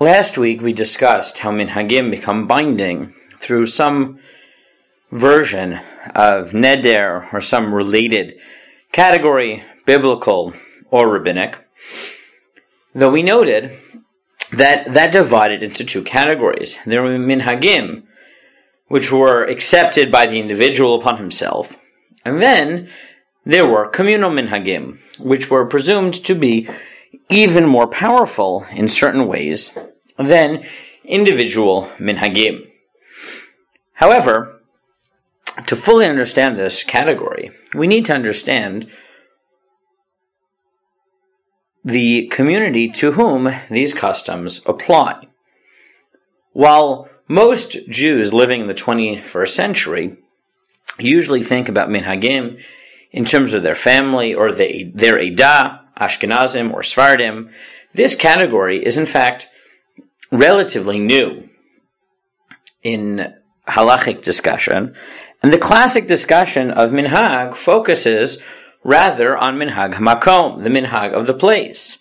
Last week we discussed how minhagim become binding through some version of neder or some related category, biblical or rabbinic. Though we noted that that divided into two categories. There were minhagim, which were accepted by the individual upon himself, and then there were communal minhagim, which were presumed to be even more powerful in certain ways than individual minhagim. However, to fully understand this category, we need to understand the community to whom these customs apply. While most Jews living in the 21st century usually think about minhagim in terms of their family or the, their Edah, Ashkenazim or Sfardim, this category is in fact relatively new in halachic discussion, and the classic discussion of minhag focuses rather on minhag hamakom, the minhag of the place.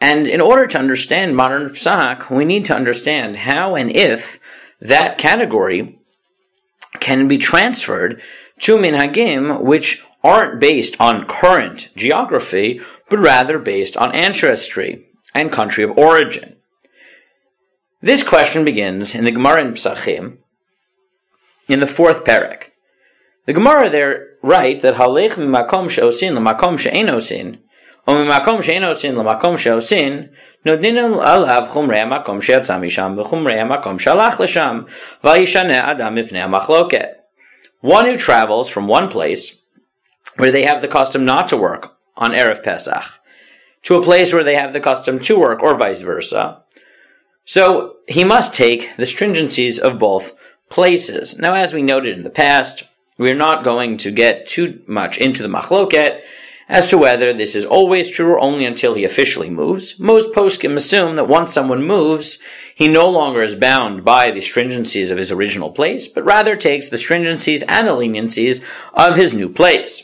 And in order to understand modern psak, we need to understand how and if that category can be transferred to minhagim which aren't based on current geography, but rather based on ancestry and country of origin. This question begins in the Gemara in Psachim, in the fourth parak. The Gemara there writes that halech mimakom she'osin lemakom she'en osin, או ממקום שאין עושים למקום שעושים, נותנים עליו חומרי המקום שיצא משם וחומרי המקום שהלך לשם, וישנה אדם מפני המחלוקת. One who travels from one place where they have the custom not to work on Erev Pesach to a place where they have the custom to work or vice versa. So he must take the stringencies of both places. Now, as we noted in the past, we're not going to get too much into the machloket as to whether this is always true or only until he officially moves. Most poskim assume that once someone moves, he no longer is bound by the stringencies of his original place, but rather takes the stringencies and the leniencies of his new place.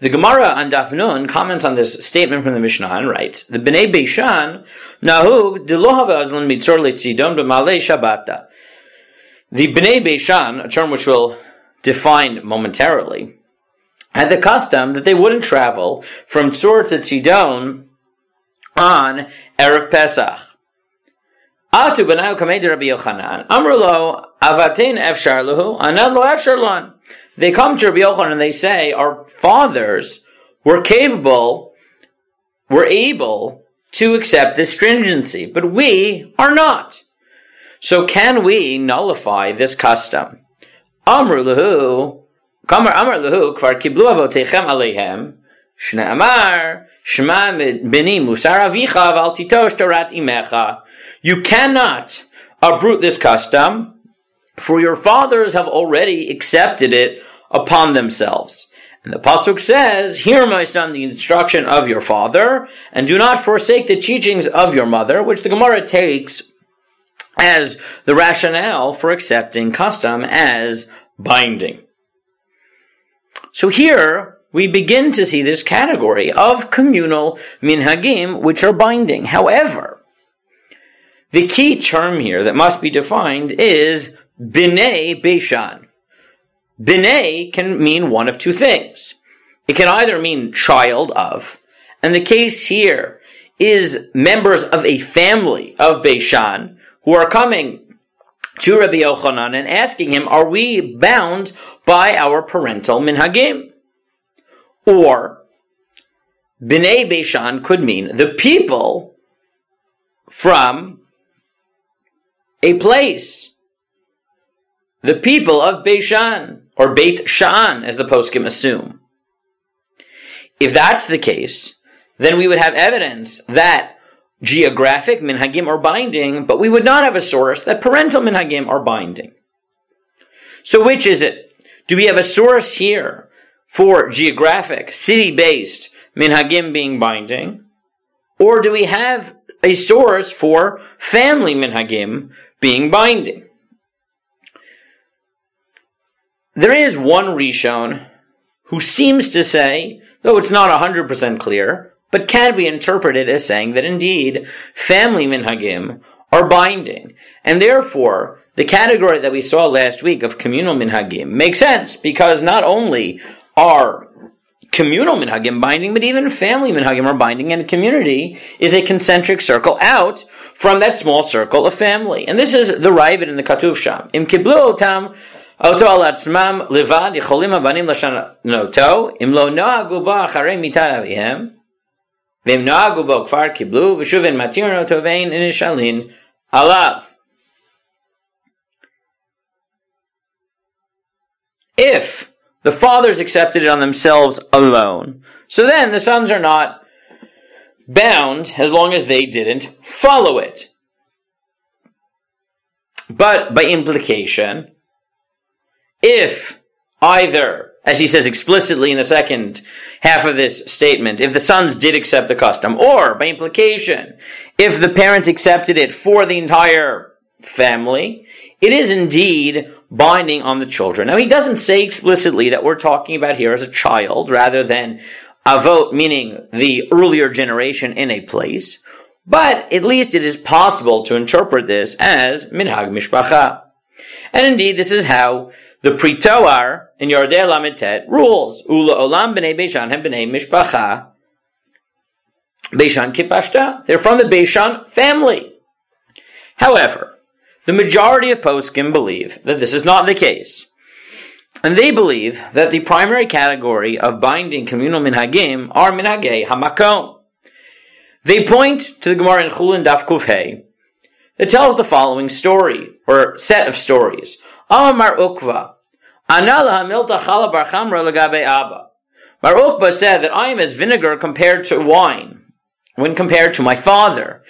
The Gemara on Daf Nun comments on this statement from the Mishnah and writes, "The Bnei Beishan nahug delohavazlan mitzor letzidon b'malei shabbata." The Bnei Beishan, a term which we'll define momentarily, had the custom that they wouldn't travel from Tzor to Tzidon on erev Pesach. Atu b'nayu kamei Rabbi Yochanan. Amrulo avatein efshar luhu anad lo efshar. They come to Rabbi Yochanan and they say, our fathers were capable, were able to accept this stringency, but we are not. So can we nullify this custom? Amr lahu, Kamar Amr lahu, kvar kiblu avotechem alehem, shne amar, shema bini musar avicha val titosh torat imecha. You cannot uproot this custom, for your fathers have already accepted it upon themselves. And the Pasuk says, Hear, my son, the instruction of your father, and do not forsake the teachings of your mother, which the Gemara takes as the rationale for accepting custom as binding. So here, we begin to see this category of communal minhagim, which are binding. However, the key term here that must be defined is B'nai Beishan. B'nai can mean one of two things. It can either mean child of, and the case here is members of a family of Beishan who are coming to Rabbi Yochanan and asking him, are we bound by our parental minhagim? Or, B'nai Beishan could mean the people from a place the people of Beishan, or Beit Shan, as the poskim assume. If that's the case, then we would have evidence that geographic minhagim are binding, but we would not have a source that parental minhagim are binding. So which is it? Do we have a source here for geographic, city-based minhagim being binding? Or do we have a source for family minhagim being binding? There is one Rishon who seems to say, though it's not 100% clear, but can be interpreted as saying that indeed family minhagim are binding. And therefore, the category that we saw last week of communal minhagim makes sense because not only are communal minhagim binding, but even family minhagim are binding, and community is a concentric circle out from that small circle of family. And this is the Ra'avad in the Katuv Sham. Im kiblu otam Oto al atzmam levad yicholim abanim im lo noagu acharei avihem v'im noagu kfar kiblu v'shuv alav. If the fathers accepted it on themselves alone, so then the sons are not bound as long as they didn't follow it. But by implication, if either, as he says explicitly in the second half of this statement, if the sons did accept the custom, or by implication, if the parents accepted it for the entire family, it is indeed binding on the children. Now, he doesn't say explicitly that we're talking about here as a child rather than avot, meaning the earlier generation in a place, but at least it is possible to interpret this as minhag mishpacha. And indeed, this is how the Pri To'ar in Yordei Lamitet rules. Ula olam b'nei Beishan hem b'nei mishpacha. Beishan kipashta. They're from the Beishan family. However, the majority of poskim believe that this is not the case. And they believe that the primary category of binding communal minhagim are minhagei hamakom. They point to the Gemara in Chulin Daf Kufhei that tells the following story, or set of stories. Amar Ukva, Anala Chala Bar Chamra Abba. Mar Ukva said that I am as vinegar compared to wine when compared to my father.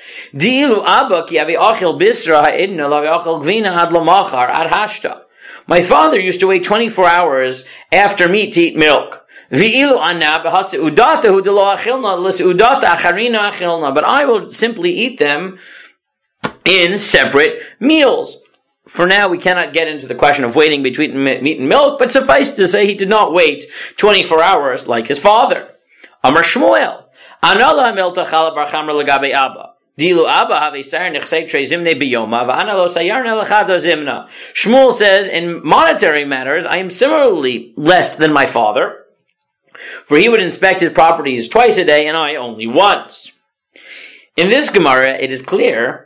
My father used to wait 24 hours after meat to eat milk. But I will simply eat them in separate meals. For now, we cannot get into the question of waiting between meat and milk, but suffice to say he did not wait 24 hours like his father. Amr Shmuel. Anala milta chala chamra abba. Dilu abba have a sayar nechsei tre zimne biyoma v'ana lo sayar nelachado zimna. Shmuel says, in monetary matters, I am similarly less than my father, for he would inspect his properties twice a day and I only once. In this Gemara, it is clear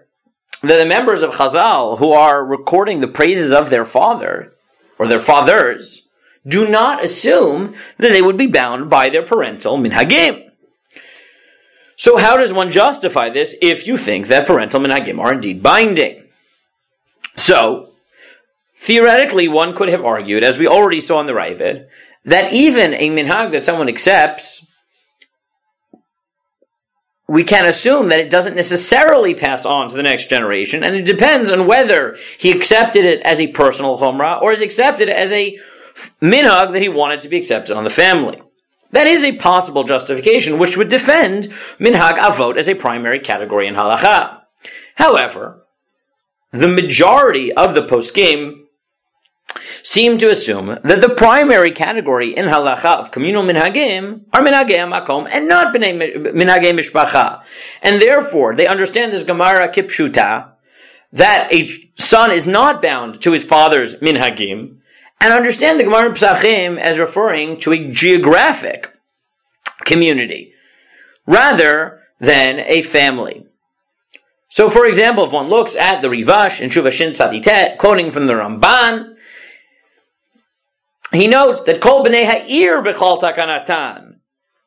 that the members of Chazal who are recording the praises of their father, or their fathers, do not assume that they would be bound by their parental minhagim. So how does one justify this if you think that parental minhagim are indeed binding? So, theoretically, one could have argued, as we already saw in the Ra'avad, that even a minhag that someone accepts, we can assume that it doesn't necessarily pass on to the next generation, and it depends on whether he accepted it as a personal chumrah or has accepted as a minhag that he wanted to be accepted on the family. That is a possible justification which would defend minhag avot as a primary category in halacha. However, the majority of the poskim seem to assume that the primary category in halacha of communal minhagim are minhagei makom and not minhagei mishpacha. And therefore, they understand this Gemara kipshuta that a son is not bound to his father's minhagim, and understand the Gemara Psachim as referring to a geographic community rather than a family. So, for example, if one looks at the Rivash in Shuvashin Saditet, quoting from the Ramban, he notes that Kol B'nei Ha'ir B'chal Takanatan.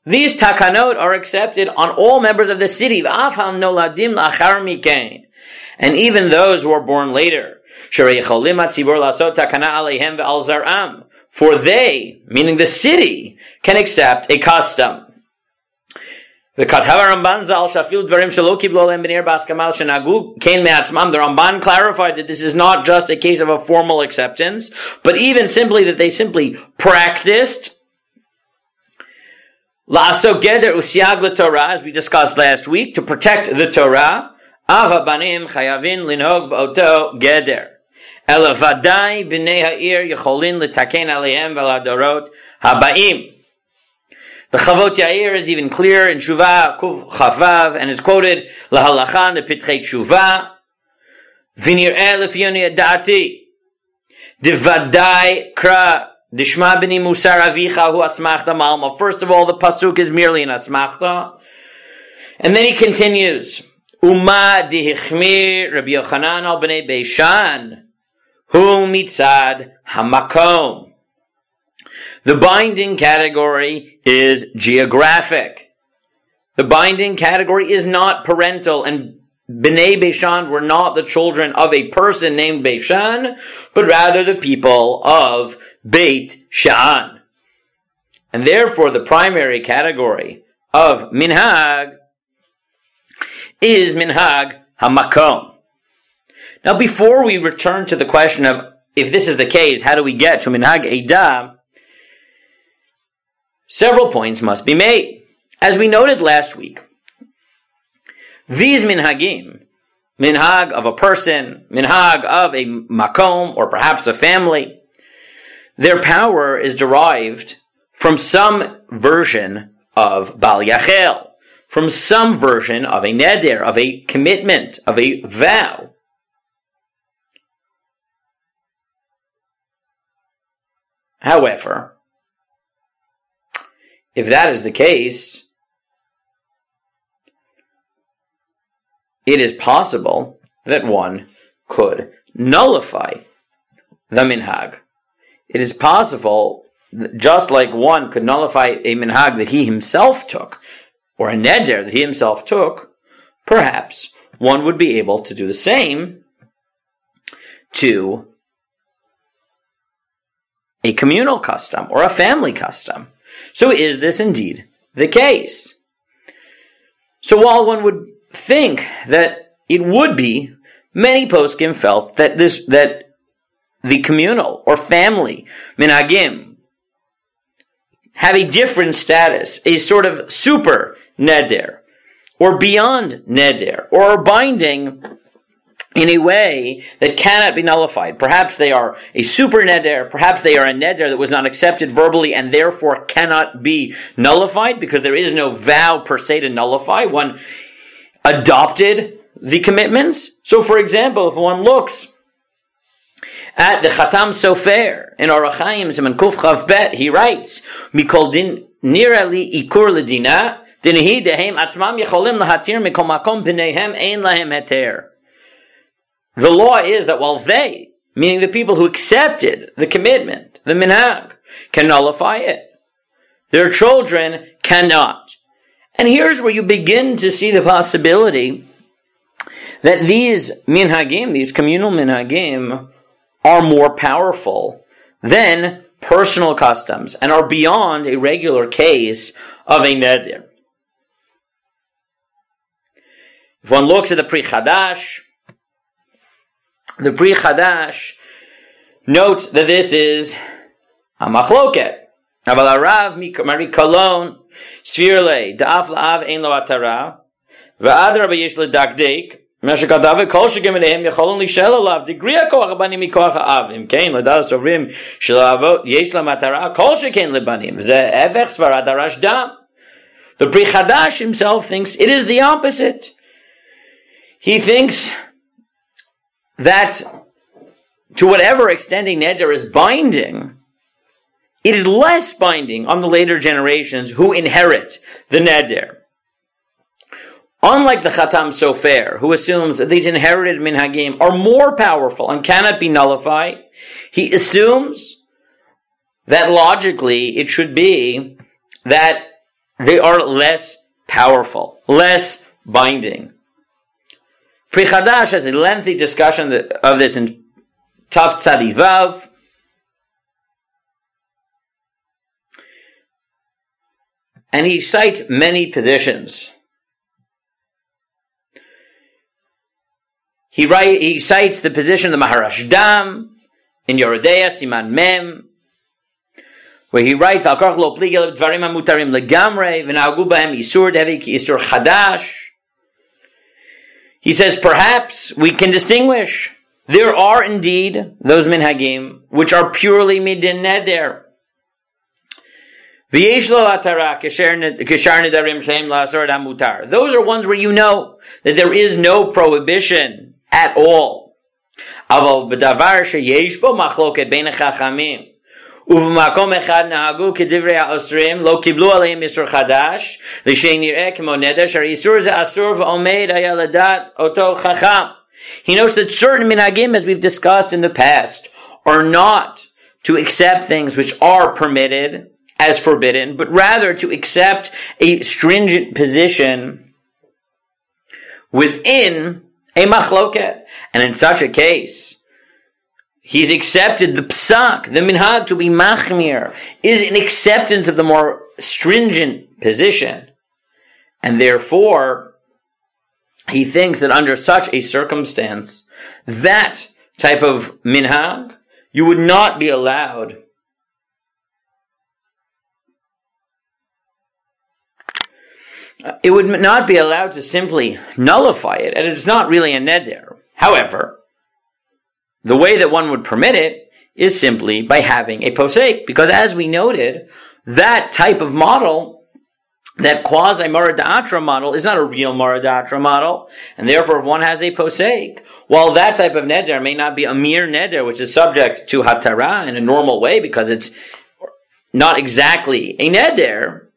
These takanot are accepted on all members of the city. And even those who are born later. For they, meaning the city, can accept a custom. The Katava Ramban Zal Shafil Dvarim Shaloki Blolam Benir Baskamal Shanagu Kain Meatzmam. The Ramban clarified that this is not just a case of a formal acceptance, but even simply that they simply practiced La'asok Geder Usiag LaTorah, as we discussed last week, to protect the Torah. Ava Banim Chayavin Linhog Ba'oto Geder. Ela Vadai B'nei Ha'ir Yecholin L'Taken Alehem V'Ladorot Habaim. The Chavot Yair is even clearer in Shuvah Kuv Chavav, and is quoted Lahalachan the Pitchei Teshuvah. Vinir Elif Yoni Adati. Divadai Kra Dishma b'ni Musar Avicha Hu Asmachta Malma. First of all, the pasuk is merely an Asmachta. And then he continues, Uma dihichmir Rabbi Yochanan al b'nei Beishan, hu mitzad hamakom. The binding category is geographic. The binding category is not parental, and Bnei Beishan were not the children of a person named Beishan, but rather the people of Beit Sha'an. And therefore, the primary category of minhag is minhag hamakom. Now, before we return to the question of if this is the case, how do we get to minhag edah? Several points must be made. As we noted last week, these minhagim, minhag of a person, minhag of a makom, or perhaps a family, their power is derived from some version of Bal Yachel, from some version of a neder, of a commitment, of a vow. However, if that is the case, it is possible that one could nullify the minhag. It is possible, just like one could nullify a minhag that he himself took, or a neder that he himself took, perhaps one would be able to do the same to a communal custom or a family custom. So is this indeed the case? So while one would think that it would be, many poskim felt that this that the communal or family minagim have a different status, a sort of super neder, or beyond neder, or binding in a way that cannot be nullified. Perhaps they are a super neder, perhaps they are a neder that was not accepted verbally and therefore cannot be nullified because there is no vow per se to nullify. One adopted the commitments. So for example, if one looks at the Khatam Sofer in Orach Chaim Zeman Kuf Chav Bet, he writes, Mikol din nirali ikur ledina, Dinahi dehem atzmam yecholim lahatir mikol makom b'neihem ein lahem heter. The law is that while they, meaning the people who accepted the commitment, the minhag, can nullify it, their children cannot. And here's where you begin to see the possibility that these minhagim, these communal minhagim, are more powerful than personal customs and are beyond a regular case of a nedir. If one looks at the Pri Chadash, the Pri Chadash notes that this is a machloket. Aval rav Mari Kolon Svirle Da'af La'av Ein Lo Atara Va'ad Rabbi Yesh L'Dakdik Mesha Kadav Kol Shegim Elehem Yecholon Lishel Olav Digriya Koach Abanim Mikoach avim Kein L'Dal Sovrim Shel'avot Yesh L'Matara Kol Shekein lebanim Ze Evech Svarad Arash Dam The Pri Chadash himself thinks it is the opposite. He thinks that to whatever extent a neder is binding, it is less binding on the later generations who inherit the neder. Unlike the Khatam Sofer, who assumes that these inherited minhagim are more powerful and cannot be nullified, he assumes that logically it should be that they are less powerful, less binding. Pri Chadash has a lengthy discussion of this in Tav Tzadivav. And he cites many positions. He, write, he cites the position of the Maharashdam in Yoreh De'ah, Siman Mem, where he writes, Al dvarim amutarim legamre, bahem isur devi ki isur chadash, he says, perhaps we can distinguish. There are indeed those minhagim which are purely midin neder. Those are ones where you know that there is no prohibition at all. ובמקום אחד נהגו כדברי האוסרים, לא קיבלו עליהם איסור חדש, לשנראה כמו נדר, שהרי איסור זה אסור ועומד היה לדעת אותו חכם. He notes that certain minhagim, as we've discussed in the past, are not to accept things which are permitted as forbidden, but rather to accept a stringent position within a machloket. And in such a case, he's accepted the psak, the minhag to be machmir, is an acceptance of the more stringent position. And therefore, he thinks that under such a circumstance, that type of minhag, you would not be allowed uh, it would not be allowed to simply nullify it, and it's not really a neder. However, the way that one would permit it is simply by having a posek, because as we noted, that type of model, that quasi Mara d'Atra model, is not a real Mara d'Atra model, and therefore if one has a posek, while that type of neder may not be a mere neder, which is subject to hatara in a normal way, because it's not exactly a neder,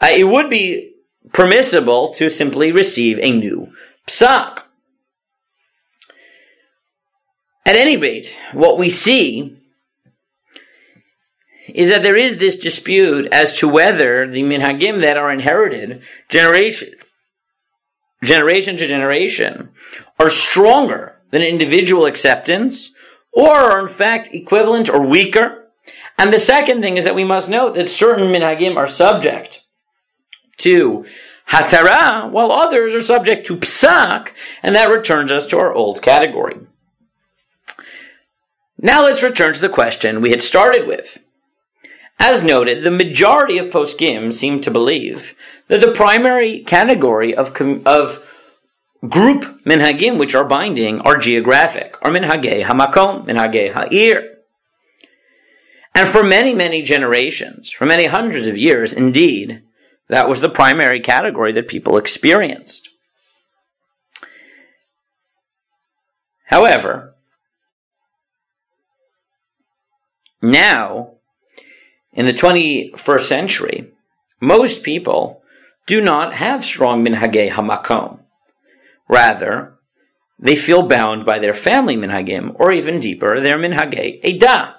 uh, it would be permissible to simply receive a new psak. At any rate, what we see is that there is this dispute as to whether the minhagim that are inherited generation, generation to generation are stronger than individual acceptance or are in fact equivalent or weaker. And the second thing is that we must note that certain minhagim are subject to hatara, while others are subject to psak, and that returns us to our old category. Now let's return to the question we had started with. As noted, the majority of poskim seem to believe that the primary category of, of group minhagim which are binding are geographic, or minhagei hamakom, minhagei ha'ir. And for many, many generations, for many hundreds of years, indeed, that was the primary category that people experienced. However, now, in the 21st century, most people do not have strong minhagei hamakom. Rather, they feel bound by their family minhagim, or even deeper, their minhagei edah.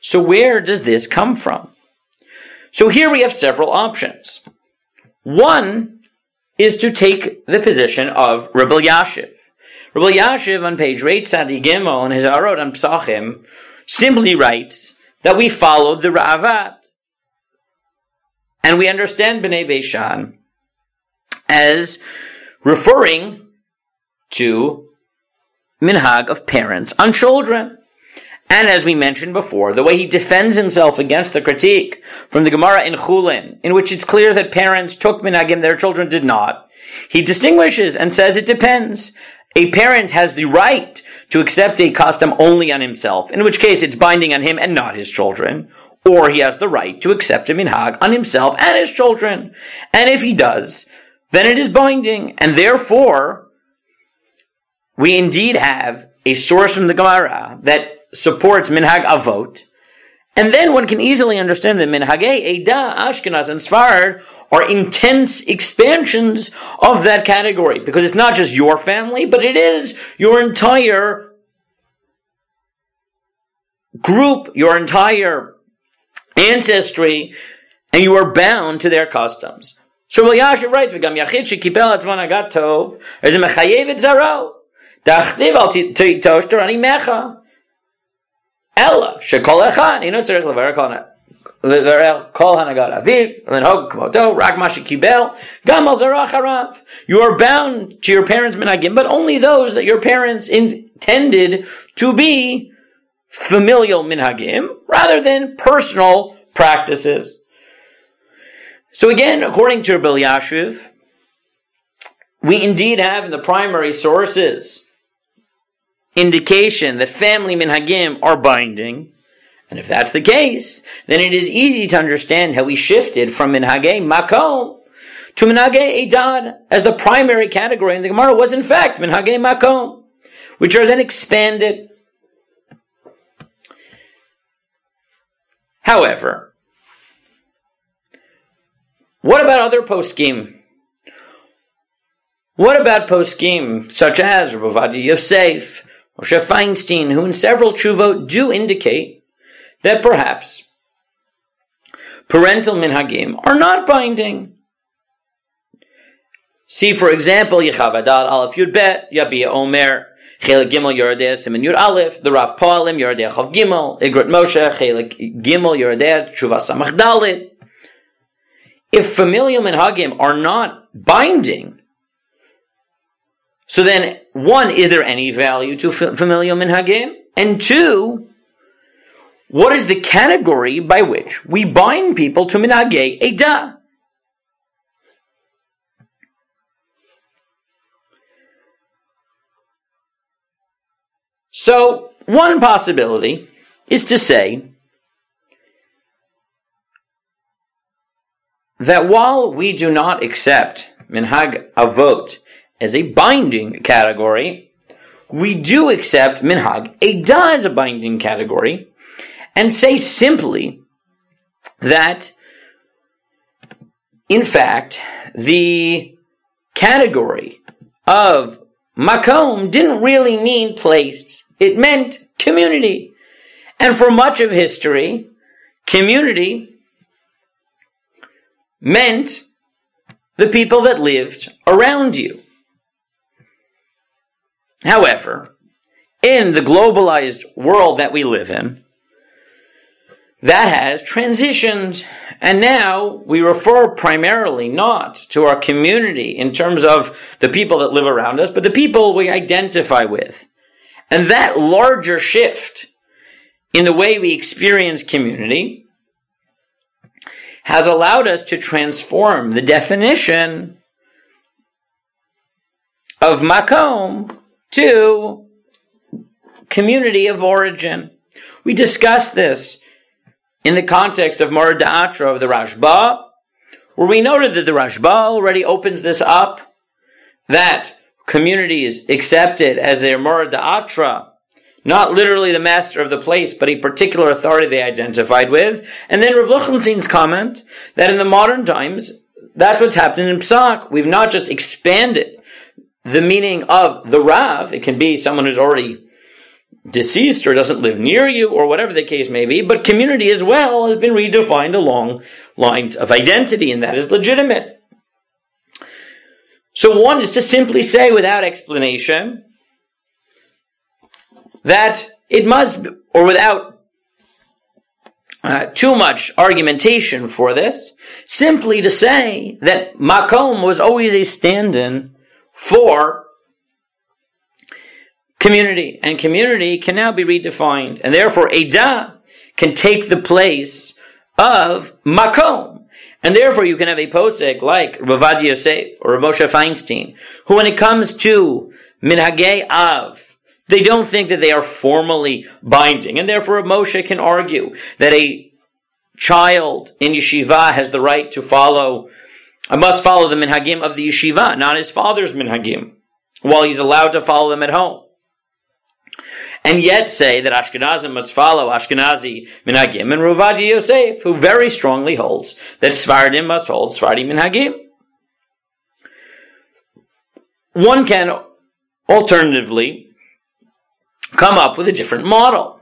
So where does this come from? So here we have several options. One is to take the position of Rabbi Yashiv. Rabbi Yashiv on page Reit Sadi Gimel in his Arot on Psachim simply writes that we followed the Ra'avad. And we understand Bnei Beishan as referring to minhag of parents on children. And as we mentioned before, the way he defends himself against the critique from the Gemara in Chulin, in which it's clear that parents took minhagim, their children did not, he distinguishes and says it depends. A parent has the right to accept a custom only on himself, in which case it's binding on him and not his children. Or he has the right to accept a minhag on himself and his children. And if he does, then it is binding. And therefore, we indeed have a source from the Gemara that supports minhag avot, and then one can easily understand that minhagei Eda, Ashkenaz, and Sfarad are intense expansions of that category because it's not just your family, but it is your entire group, your entire ancestry, and you are bound to their customs. So Yasha writes, "V'gam yachid shekibel atzvon agat tov, a mechayev et zaro, dachtiv al titosh torani mecha." Ella shekol echan ino tzarich gamal zarach harav. You are bound to your parents' minagim, but only those that your parents intended to be familial minhagim rather than personal practices. So again, according to Rabbi Yashiv, we indeed have in the primary sources indication that family minhagim are binding, And if that's the case, then it is easy to understand how we shifted from minhagim makom to minhagim edad as the primary category in the Gemara was in fact minhagim makom, which are then expanded. However, what about other poskim? What about poskim such as Rav Yosef, Moshe Feinstein, who in several chuvot do indicate that perhaps parental minhagim are not binding. See, for example, Yechaveh Da'at Aleph Yud Bet, Yabia Omer, Chelik Gimel Yerodeh Simen Yud Aleph, the Rav Pe'alim Yerodeh Chav Gimel, Igrot Moshe, Chelik Gimel Yerodeh Tshuva Samach Dalit. If familial minhagim are not binding, so then, one, is there any value to familial minhagim? And two, what is the category by which we bind people to minagei eda? So, one possibility is to say that while we do not accept minhag avot as a binding category, we do accept minhag eda as a binding category and say simply that, in fact, the category of makom didn't really mean place, it meant community. And for much of history, community meant the people that lived around you. However, in the globalized world that we live in, that has transitioned. And now we refer primarily not to our community in terms of the people that live around us, but the people we identify with. And that larger shift in the way we experience community has allowed us to transform the definition of makom to community of origin. We discussed this in the context of Moreh of the Rashba, where we noted that the Rashba already opens this up, that community is accepted as their Moreh not literally the master of the place, but a particular authority they identified with. And then Rav Lichtenstein's comment that in the modern times, that's what's happening in Psak. We've not just expanded the meaning of the Rav, it can be someone who's already deceased or doesn't live near you or whatever the case may be, but community as well has been redefined along lines of identity and that is legitimate. So one is to simply say without explanation that it must, or without uh, too much argumentation for this, simply to say that Makom was always a stand-in for community, and community can now be redefined, and therefore Eda can take the place of Makom. And therefore you can have a posek like Rav Ovadia Yosef or Moshe Feinstein, who when it comes to Minhagei Av, they don't think that they are formally binding, and therefore Moshe can argue that a child in yeshiva has the right to follow, I must follow the minhagim of the yeshiva, not his father's minhagim, while he's allowed to follow them at home and yet say that Ashkenazim must follow Ashkenazi minhagim, and Rav Ovadia Yosef, who very strongly holds that Svardim must hold Svardim minhagim. One can alternatively come up with a different model.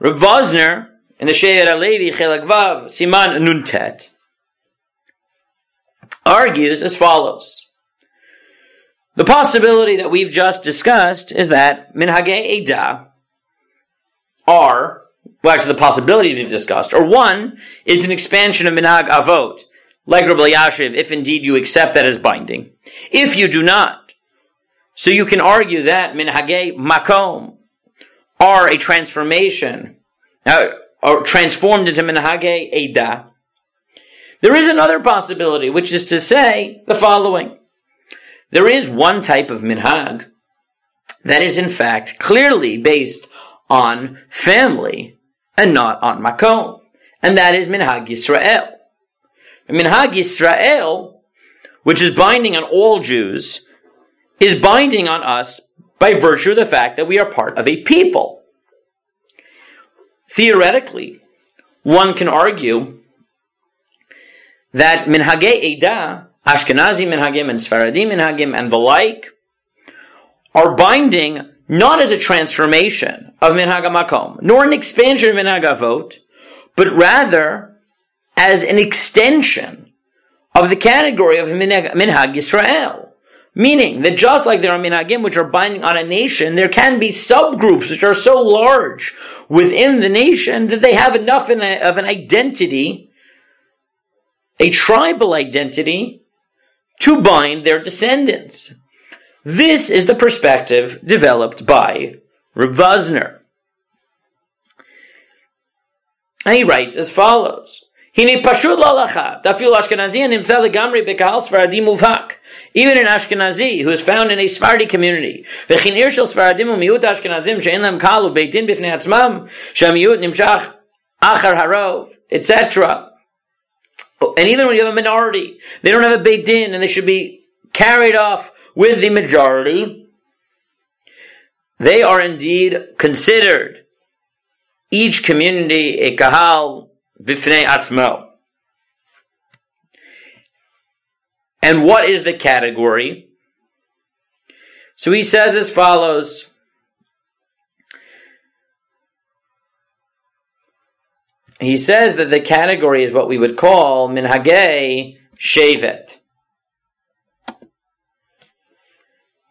Rav Wosner in the Shevet HaLevi Chelagvav Siman Nuntet argues as follows. The possibility that we've just discussed is that minhagei eda are, well, actually, the possibility we've discussed, or one, it's an expansion of minhag avot, like Rabbi Yashiv, if indeed you accept that as binding. If you do not, so you can argue that minhagei makom are a transformation, uh, or transformed into minhagei eda. There is another possibility, which is to say the following. There is one type of minhag that is in fact clearly based on family and not on makom. And that is Minhag Yisrael. Minhag Yisrael, which is binding on all Jews, is binding on us by virtue of the fact that we are part of a people. Theoretically, one can argue that Minhage Eda, Ashkenazi Minhagim and Sfaradim Minhagim and the like, are binding not as a transformation of Minhag Makom, nor an expansion of Minhag but rather as an extension of the category of Minhag, Minhag Yisrael. Meaning that just like there are minhagim which are binding on a nation, there can be subgroups which are so large within the nation that they have enough a, of an identity, a tribal identity, to bind their descendants. This is the perspective developed by Reb And he writes as follows. Even an Ashkenazi who is found in a Sephardi community. Etc. And even when you have a minority, they don't have a big Din and they should be carried off with the majority. They are indeed considered each community a kahal b'fnei atzmo. And what is the category? So he says as follows. He says that the category is what we would call minhagei shevet.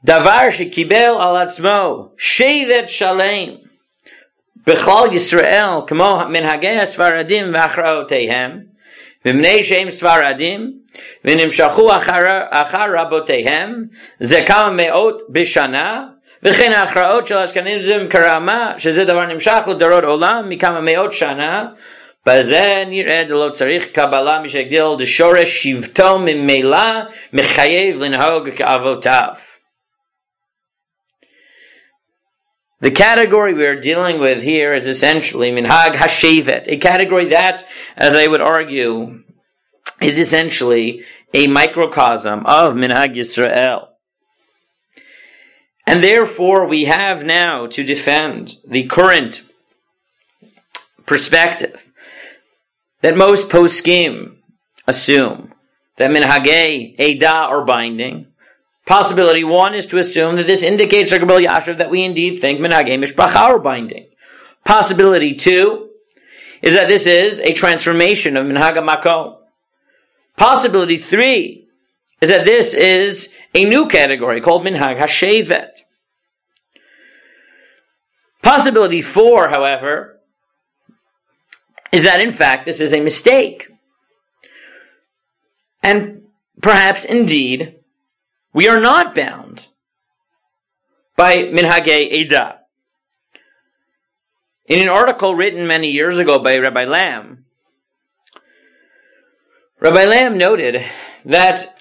Davar shekibel al atzmo shevet shalem b'chal Yisrael kamo minhagei asfaradim v'achraotehem v'mnei shem svaradim ונמשכו אחר, אחר רבותיהם, זה כמה מאות בשנה, וכן ההכרעות של אשכנזים כרמה, שזה דבר נמשך לדורות עולם מכמה מאות שנה, בזה נראה דלא צריך קבלה משגדיל דשורש שבטו ממילא מחייב לנהוג כאבותיו. The category we are dealing with here is essentially minhag hashevet, a category that, as I would argue, is essentially a microcosm of Minhag Yisrael. And therefore, we have now to defend the current perspective that most poskim assume that minhagei eda are binding. Possibility one is to assume that this indicates Yashav that we indeed think minhagei mishpacha are binding. Possibility two is that this is a transformation of minhag makom. Possibility three is that this is a new category called Minhag Hashevet. Possibility four, however, is that in fact this is a mistake. And perhaps indeed we are not bound by Minhage Eda. In an article written many years ago by Rabbi Lamm, Rabbi Lamm noted that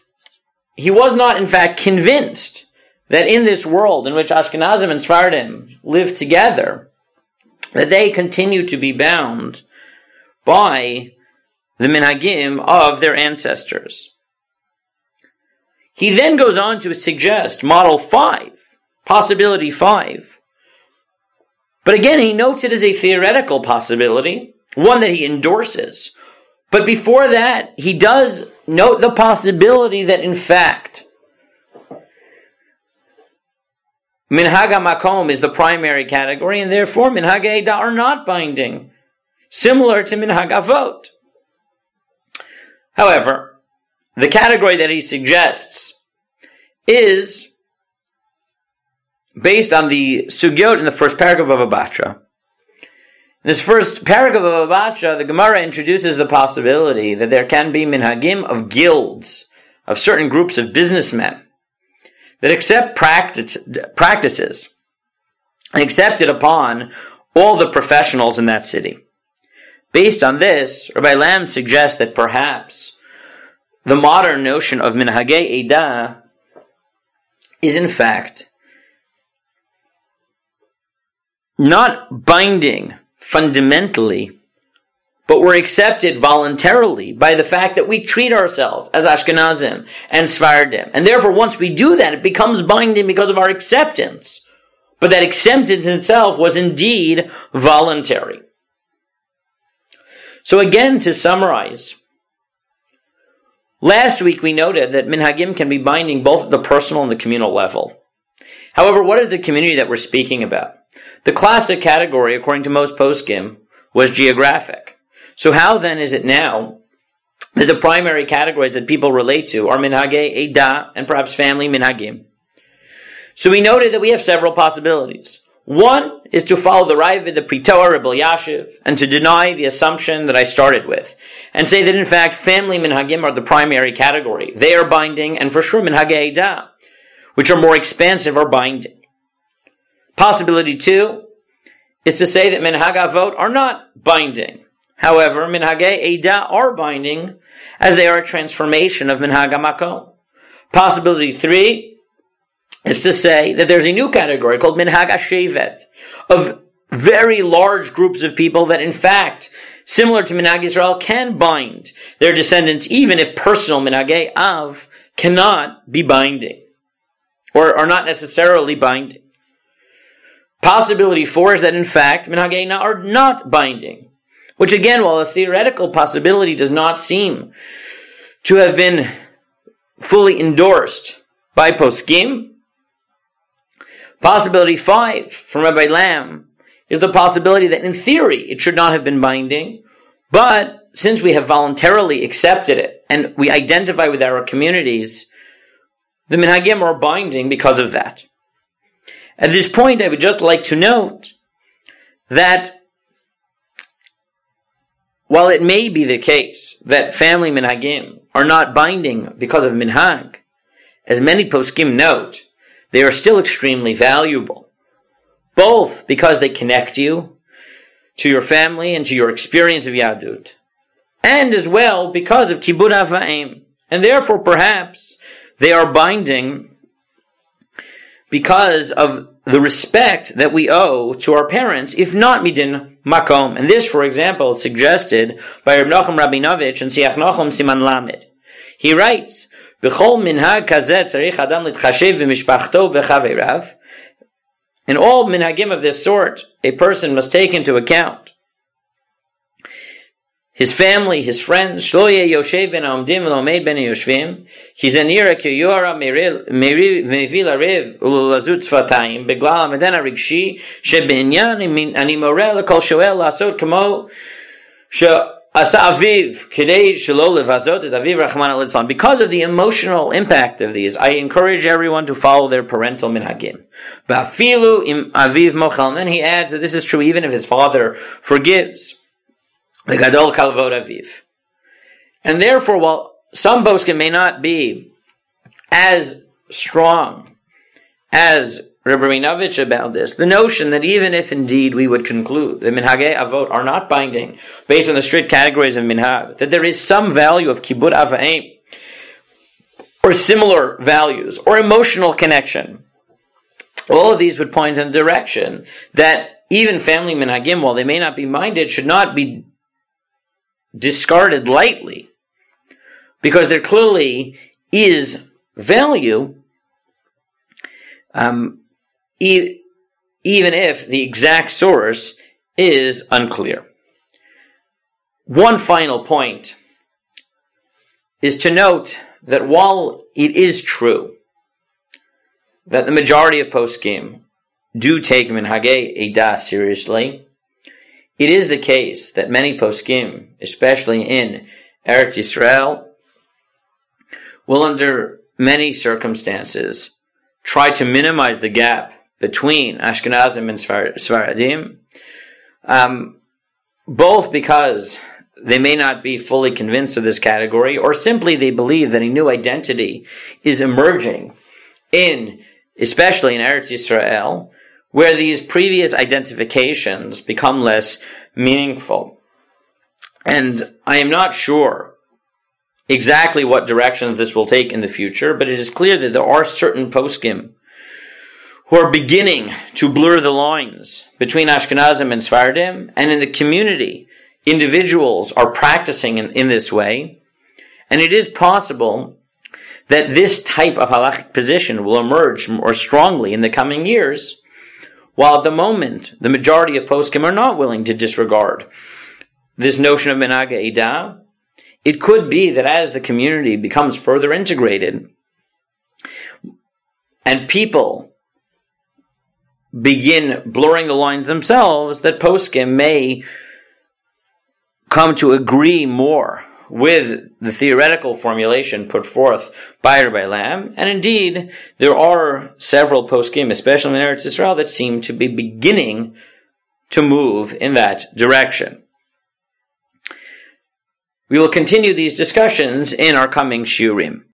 he was not, in fact, convinced that in this world in which Ashkenazim and Sephardim live together, that they continue to be bound by the minhagim of their ancestors. He then goes on to suggest model five, possibility five. But again, he notes it as a theoretical possibility, one that he endorses, but before that, he does note the possibility that in fact, Minhag Makom is the primary category, and therefore Minhag Eda are not binding, similar to Minhag Avot. However, the category that he suggests is based on the sugyot in the first paragraph of Abatra. In this first paragraph of Avacha, the Gemara introduces the possibility that there can be minhagim of guilds, of certain groups of businessmen, that accept practice, practices and accept it upon all the professionals in that city. Based on this, Rabbi Lamm suggests that perhaps the modern notion of minhagei eda is in fact not binding fundamentally, but we're accepted voluntarily by the fact that we treat ourselves as Ashkenazim and Sfardim. And therefore, once we do that, it becomes binding because of our acceptance. But that acceptance itself was indeed voluntary. So again, to summarize, last week we noted that minhagim can be binding both at the personal and the communal level. However, what is the community that we're speaking about? The classic category, according to most poskim, was geographic. So how then is it now that the primary categories that people relate to are minhage, eda, and perhaps family minhagim? So we noted that we have several possibilities. One is to follow the Ra'avad, the Pritoa, Rav Elyashiv, and to deny the assumption that I started with, and say that in fact family minhagim are the primary category. They are binding, and for sure minhagei da, which are more expansive, are binding. Possibility two is to say that minhagei avot are not binding. However, minhagei eda are binding, as they are a transformation of minhag makom. Possibility three is to say that there's a new category called minhag shevet of very large groups of people that in fact, similar to minhag Israel, can bind their descendants even if personal minhagei av cannot be binding or are not necessarily binding. Possibility four is that in fact minhagei are not binding, which again, while a theoretical possibility does not seem to have been fully endorsed by poskim, Possibility five from Rabbi Lamm is the possibility that in theory it should not have been binding, but since we have voluntarily accepted it and we identify with our communities, the minhagim are binding because of that. At this point, I would just like to note that while it may be the case that family minhagim are not binding because of minhag, as many poskim note, they are still extremely valuable. Both because they connect you to your family and to your experience of Yahadut, and as well because of Kibbud Avayim. And therefore, perhaps, they are binding because of the respect that we owe to our parents, if not midin makom. And this, for example, is suggested by Reb Nachum Rabinovich and Siach Nachum Siman Lamed. He writes, V'chol minhag kazeh tzarich adam litchashev v'mishpachto v'chaverav. In all minhagim of this sort, a person must take into account his family, his friends. Shloye yoshev ben amdim v'lomed ben yoshvim. Chizanira kiyora mevil arev ululazut tzvatayim. Beglal amedena rigshi shebinyan ani morel kol shoel lasot kamo Asa Aviv, Aviv Because of the emotional impact of these, I encourage everyone to follow their parental minhagim. Bafilu im Aviv Mochal. And then he adds that this is true even if his father forgives. The Gadol Kalvot Aviv. And therefore, while some poskim may not be as strong as Rabinovich about this, the notion that even if indeed we would conclude that minhagei avot are not binding based on the strict categories of minhag, that there is some value of kibbud avaim or similar values or emotional connection, all of these would point in the direction that even family minhagim, while they may not be minded, should not be discarded lightly because there clearly is value um, e- even if the exact source is unclear. One final point is to note that while it is true that the majority of poskim do take minhagei edah seriously, it is the case that many poskim, especially in Eretz Yisrael, will under many circumstances try to minimize the gap between Ashkenazim and Sfaradim, um, both because they may not be fully convinced of this category, or simply they believe that a new identity is emerging in, especially in Eretz Yisrael, where these previous identifications become less meaningful. And I am not sure exactly what directions this will take in the future, but it is clear that there are certain poskim who are beginning to blur the lines between Ashkenazim and Sfardim, and in the community, individuals are practicing in, in this way, and it is possible that this type of halachic position will emerge more strongly in the coming years, while at the moment the majority of poskim are not willing to disregard this notion of menaga ida, it could be that as the community becomes further integrated and people begin blurring the lines themselves, that poskim may come to agree more with the theoretical formulation put forth by Rabbi Lamm, and indeed there are several poskim, especially in Eretz Israel, that seem to be beginning to move in that direction. We will continue these discussions in our coming shiurim.